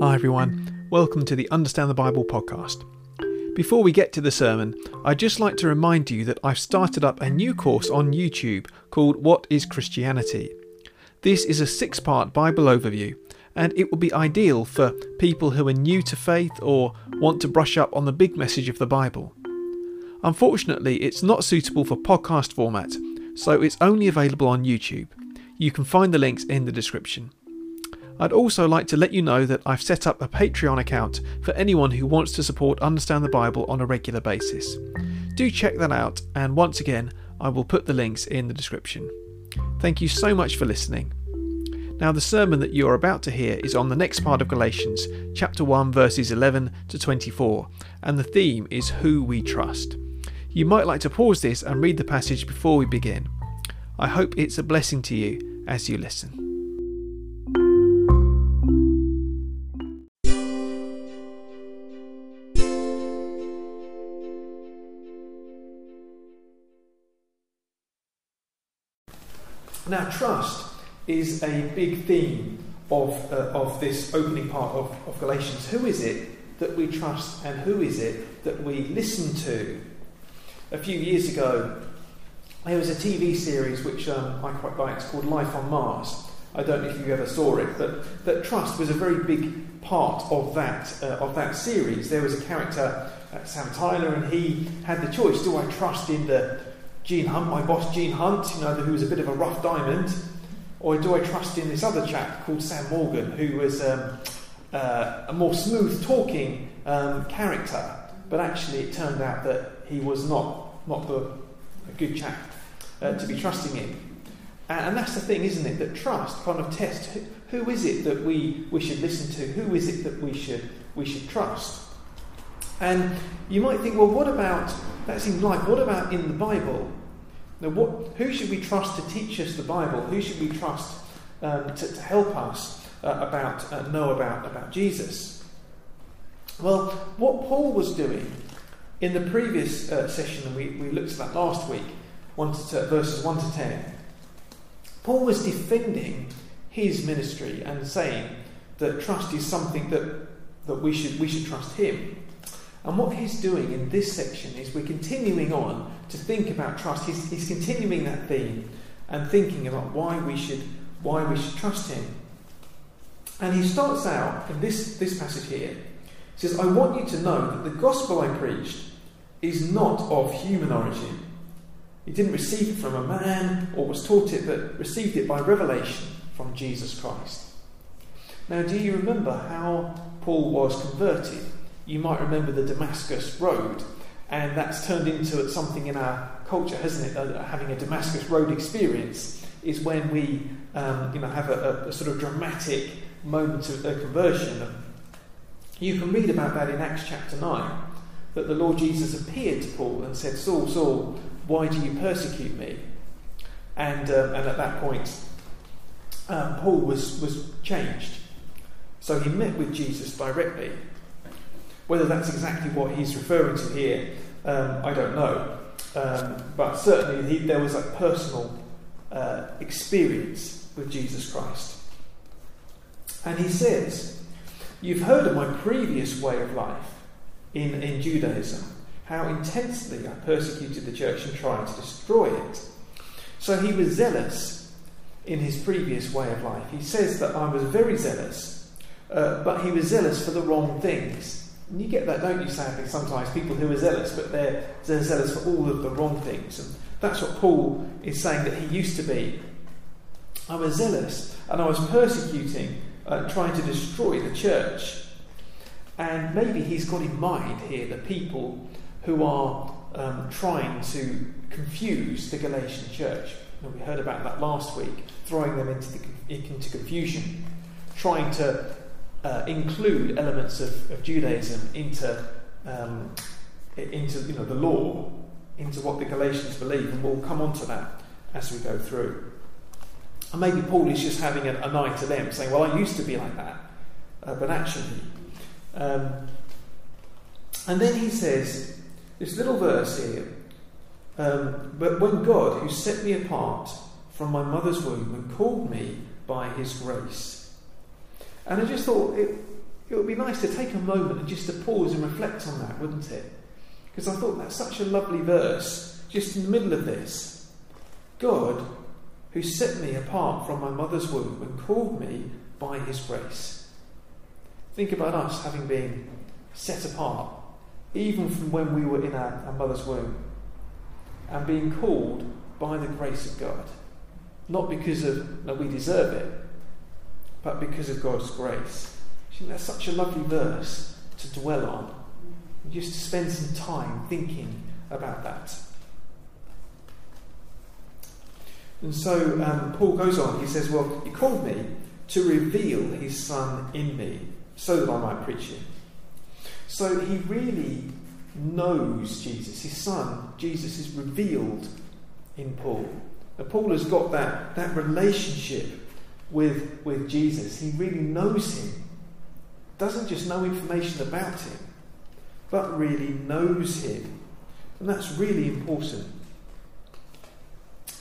Hi, everyone. Welcome to the Understand the Bible podcast. Before we get to the sermon, I'd just like to remind you that I've started up a new course on YouTube called What is Christianity? This is a six part Bible overview, and it will be ideal for people who are new to faith or want to brush up on the big message of the Bible. Unfortunately, it's not suitable for podcast format, so it's only available on YouTube. You can find the links in the description. I'd also like to let you know that I've set up a Patreon account for anyone who wants to support Understand the Bible on a regular basis. Do check that out, and once again, I will put the links in the description. Thank you so much for listening. Now, the sermon that you are about to hear is on the next part of Galatians, chapter 1, verses 11 to 24, and the theme is Who We Trust. You might like to pause this and read the passage before we begin. I hope it's a blessing to you as you listen. Now, trust is a big theme of, uh, of this opening part of, of Galatians. Who is it that we trust and who is it that we listen to? A few years ago, there was a TV series which um, I quite like. It's called Life on Mars. I don't know if you ever saw it, but that trust was a very big part of that uh, of that series. There was a character, uh, Sam Tyler, and he had the choice: do I trust in the Gene Hunt, my boss Gene Hunt, you know, who was a bit of a rough diamond, or do I trust in this other chap called Sam Morgan, who was um, uh, a more smooth talking um, character, but actually it turned out that he was not not the, a good chap uh, to be trusting in. And, and that's the thing, isn't it? That trust kind of tests who, who is it that we, we should listen to? Who is it that we should we should trust? And you might think, well, what about that seems like what about in the Bible? Now, what, who should we trust to teach us the Bible? Who should we trust um, to, to, help us uh, about uh, know about about Jesus? Well, what Paul was doing in the previous uh, session, and we, we looked at that last week, one to, verses one to ten. Paul was defending his ministry and saying that trust is something that that we should we should trust him. And what he's doing in this section is we're continuing on to think about trust. He's, he's continuing that theme and thinking about why we should why we should trust him. And he starts out in this, this passage here. He says, I want you to know that the gospel I preached is not of human origin. He didn't receive it from a man or was taught it, but received it by revelation from Jesus Christ. Now, do you remember how Paul was converted? You might remember the Damascus Road and that's turned into something in our culture, hasn't it? Uh, having a Damascus Road experience is when we, um, you know, have a, a, sort of dramatic moment of conversion. You can read about that in Acts chapter nine, that the Lord Jesus appeared to Paul and said, "Saul, Saul, why do you persecute me?" And um, and at that point, um, Paul was was changed. So he met with Jesus directly whether that's exactly what he's referring to here, um, I don't know. Um, but certainly he, there was a personal uh, experience with Jesus Christ. And he says, You've heard of my previous way of life in, in Judaism, how intensely I persecuted the church and tried to destroy it. So he was zealous in his previous way of life. He says that I was very zealous, uh, but he was zealous for the wrong things. And you get that, don't you, sadly, sometimes, people who are zealous, but they're, they're zealous for all of the wrong things. And that's what Paul is saying that he used to be. I was zealous, and I was persecuting, uh, trying to destroy the church. And maybe he's got in mind here the people who are um, trying to confuse the Galatian church. And we heard about that last week, throwing them into, the, into confusion, trying to uh, include elements of, of Judaism into, um, into you know, the law, into what the Galatians believe, and we'll come on to that as we go through. And maybe Paul is just having an, an eye to them, saying, Well, I used to be like that, uh, but actually. Um, and then he says, this little verse here, um, but when God, who set me apart from my mother's womb and called me by his grace, and I just thought it, it would be nice to take a moment and just to pause and reflect on that, wouldn't it? Because I thought that's such a lovely verse, just in the middle of this. God, who set me apart from my mother's womb and called me by his grace. Think about us having been set apart, even from when we were in our, our mother's womb, and being called by the grace of God. Not because of no, we deserve it, but because of God's grace. That's such a lovely verse to dwell on. Just to spend some time thinking about that. And so um, Paul goes on, he says, Well, he called me to reveal his son in me so that I might preach him. So he really knows Jesus. His son, Jesus, is revealed in Paul. Now, Paul has got that, that relationship with, with Jesus. He really knows him. Doesn't just know information about him, but really knows him. And that's really important.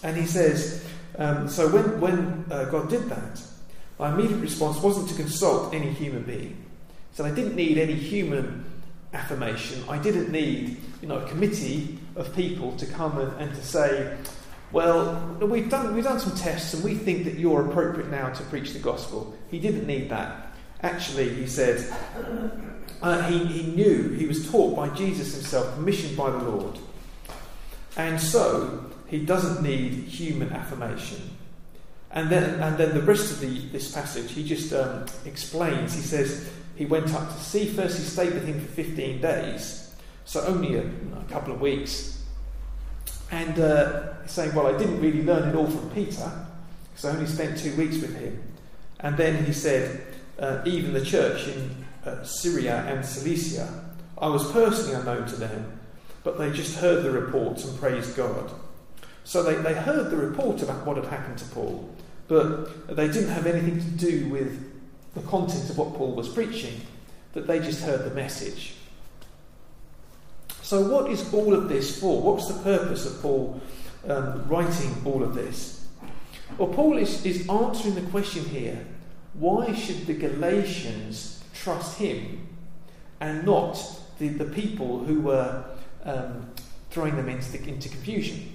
And he says, um, so when, when uh, God did that, my immediate response wasn't to consult any human being. So I didn't need any human affirmation. I didn't need, you know, a committee of people to come and, and to say, well, we've done, we've done some tests and we think that you're appropriate now to preach the gospel. He didn't need that. Actually, he said, uh, he, he knew, he was taught by Jesus himself, commissioned by the Lord. And so, he doesn't need human affirmation. And then, and then the rest of the, this passage, he just um, explains. He says he went up to. First, he stayed with him for 15 days, so only a, a couple of weeks. And uh, saying, Well, I didn't really learn it all from Peter, because I only spent two weeks with him. And then he said, uh, Even the church in uh, Syria and Cilicia, I was personally unknown to them, but they just heard the reports and praised God. So they, they heard the report about what had happened to Paul, but they didn't have anything to do with the content of what Paul was preaching, that they just heard the message. So, what is all of this for? What's the purpose of Paul um, writing all of this? Well, Paul is, is answering the question here why should the Galatians trust him and not the, the people who were um, throwing them into, the, into confusion?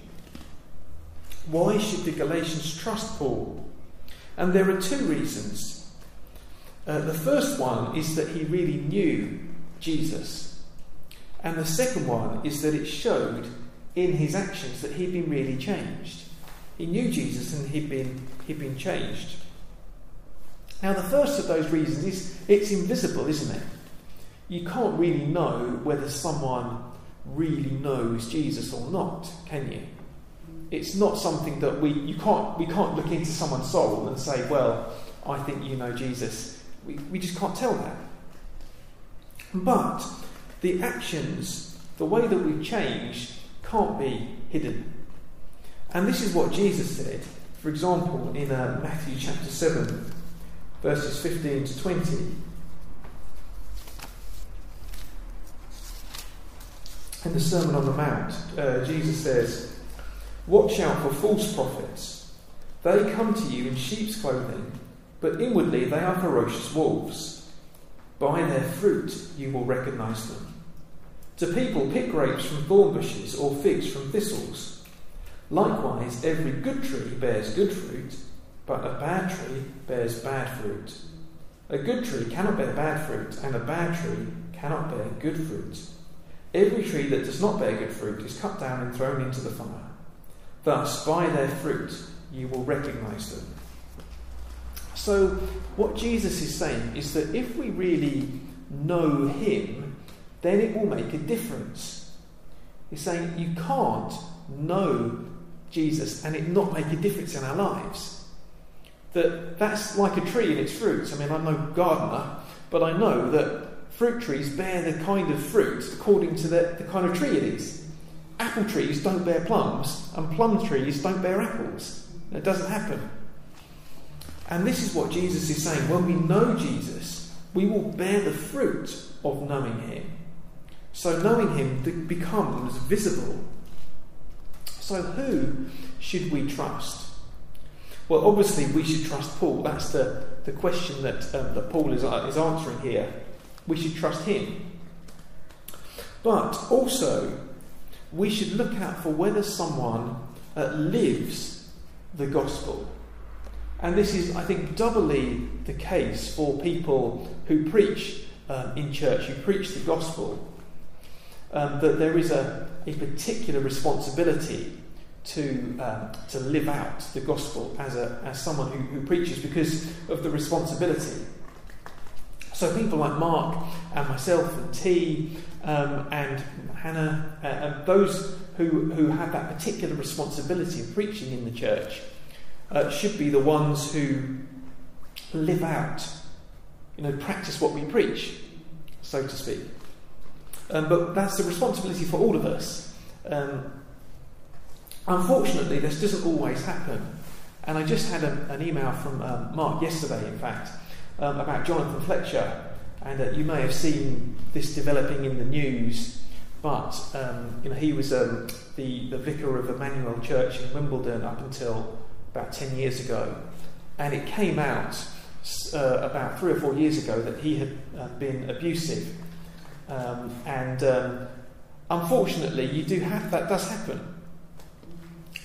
Why should the Galatians trust Paul? And there are two reasons. Uh, the first one is that he really knew Jesus. And the second one is that it showed in his actions that he'd been really changed. He knew Jesus and he'd been, he'd been changed. Now, the first of those reasons is it's invisible, isn't it? You can't really know whether someone really knows Jesus or not, can you? It's not something that we you can't we can't look into someone's soul and say, well, I think you know Jesus. We, we just can't tell that. But the actions, the way that we've changed, can't be hidden. And this is what Jesus said, for example, in uh, Matthew chapter 7, verses 15 to 20. In the Sermon on the Mount, uh, Jesus says, Watch out for false prophets. They come to you in sheep's clothing, but inwardly they are ferocious wolves. By their fruit you will recognize them. To people, pick grapes from thorn bushes or figs from thistles. Likewise, every good tree bears good fruit, but a bad tree bears bad fruit. A good tree cannot bear bad fruit, and a bad tree cannot bear good fruit. Every tree that does not bear good fruit is cut down and thrown into the fire. Thus, by their fruit, you will recognize them. So, what Jesus is saying is that if we really know Him, then it will make a difference. He's saying you can't know Jesus and it not make a difference in our lives. That that's like a tree in its fruits. I mean, I'm no gardener, but I know that fruit trees bear the kind of fruit according to the, the kind of tree it is. Apple trees don't bear plums, and plum trees don't bear apples. It doesn't happen. And this is what Jesus is saying. When we know Jesus, we will bear the fruit of knowing him. So knowing him becomes visible. So who should we trust? Well, obviously, we should trust Paul. That's the, the question that, um, that Paul is, is answering here. We should trust him. But also, we should look out for whether someone uh, lives the gospel. And this is, I think, doubly the case for people who preach um, in church, who preach the gospel, um, that there is a, a particular responsibility to, um, to live out the gospel as, a, as someone who, who preaches because of the responsibility. So people like Mark and myself and T um, and Hannah, uh, and those who, who have that particular responsibility of preaching in the church, uh, should be the ones who live out, you know, practice what we preach, so to speak. Um, but that's the responsibility for all of us. Um, unfortunately, this doesn't always happen. And I just had a, an email from um, Mark yesterday, in fact, um, about Jonathan Fletcher. And uh, you may have seen this developing in the news, but um, you know, he was um, the, the vicar of Emmanuel Church in Wimbledon up until about 10 years ago. And it came out uh, about three or four years ago that he had uh, been abusive. Um, and um, unfortunately, you do have that does happen.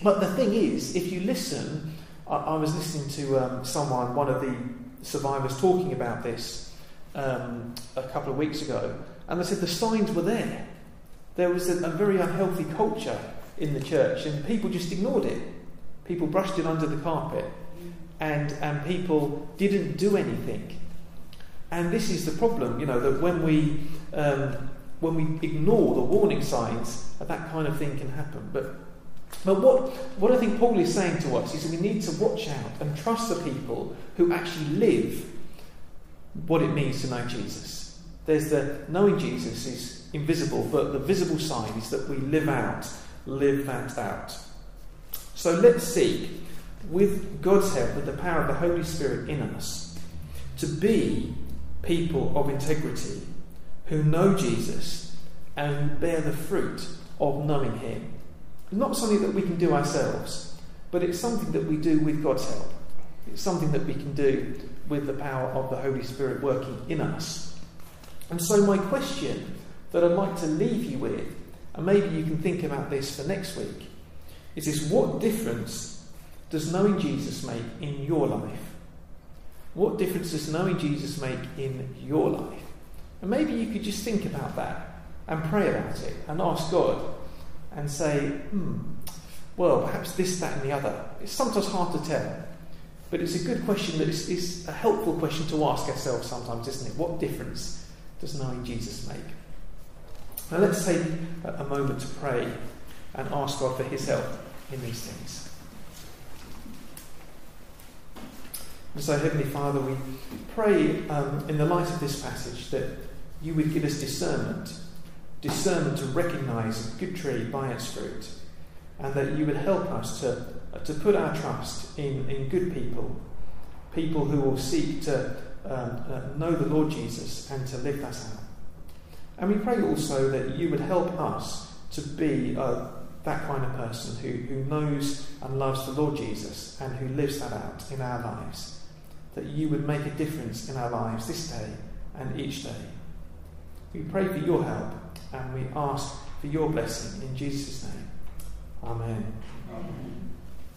But the thing is, if you listen, I, I was listening to um, someone, one of the survivors, talking about this um, a couple of weeks ago, and they said the signs were there. There was a, a very unhealthy culture in the church, and people just ignored it. People brushed it under the carpet and, and people didn't do anything. And this is the problem, you know, that when we, um, when we ignore the warning signs, that kind of thing can happen. But, but what, what I think Paul is saying to us is we need to watch out and trust the people who actually live what it means to know Jesus. There's the knowing Jesus is invisible, but the visible side is that we live out, live that out. So let's seek, with God's help, with the power of the Holy Spirit in us, to be people of integrity who know Jesus and bear the fruit of knowing Him. Not something that we can do ourselves, but it's something that we do with God's help. It's something that we can do with the power of the Holy Spirit working in us. And so, my question that I'd like to leave you with, and maybe you can think about this for next week, is this what difference does knowing Jesus make in your life? What difference does knowing Jesus make in your life? And maybe you could just think about that and pray about it and ask God and say, hmm, well, perhaps this, that, and the other. It's sometimes hard to tell, but it's a good question that is, a helpful question to ask ourselves sometimes, isn't it? What difference does knowing Jesus make? Now let's take a moment to pray and ask God for His help in these things. And so, Heavenly Father, we pray um, in the light of this passage that you would give us discernment, discernment to recognize a good tree by its fruit, and that you would help us to, uh, to put our trust in, in good people, people who will seek to um, uh, know the Lord Jesus and to live that out. And we pray also that you would help us to be uh, that kind of person who, who knows and loves the Lord Jesus and who lives that out in our lives. That you would make a difference in our lives this day and each day. We pray for your help and we ask for your blessing in Jesus' name. Amen. Amen.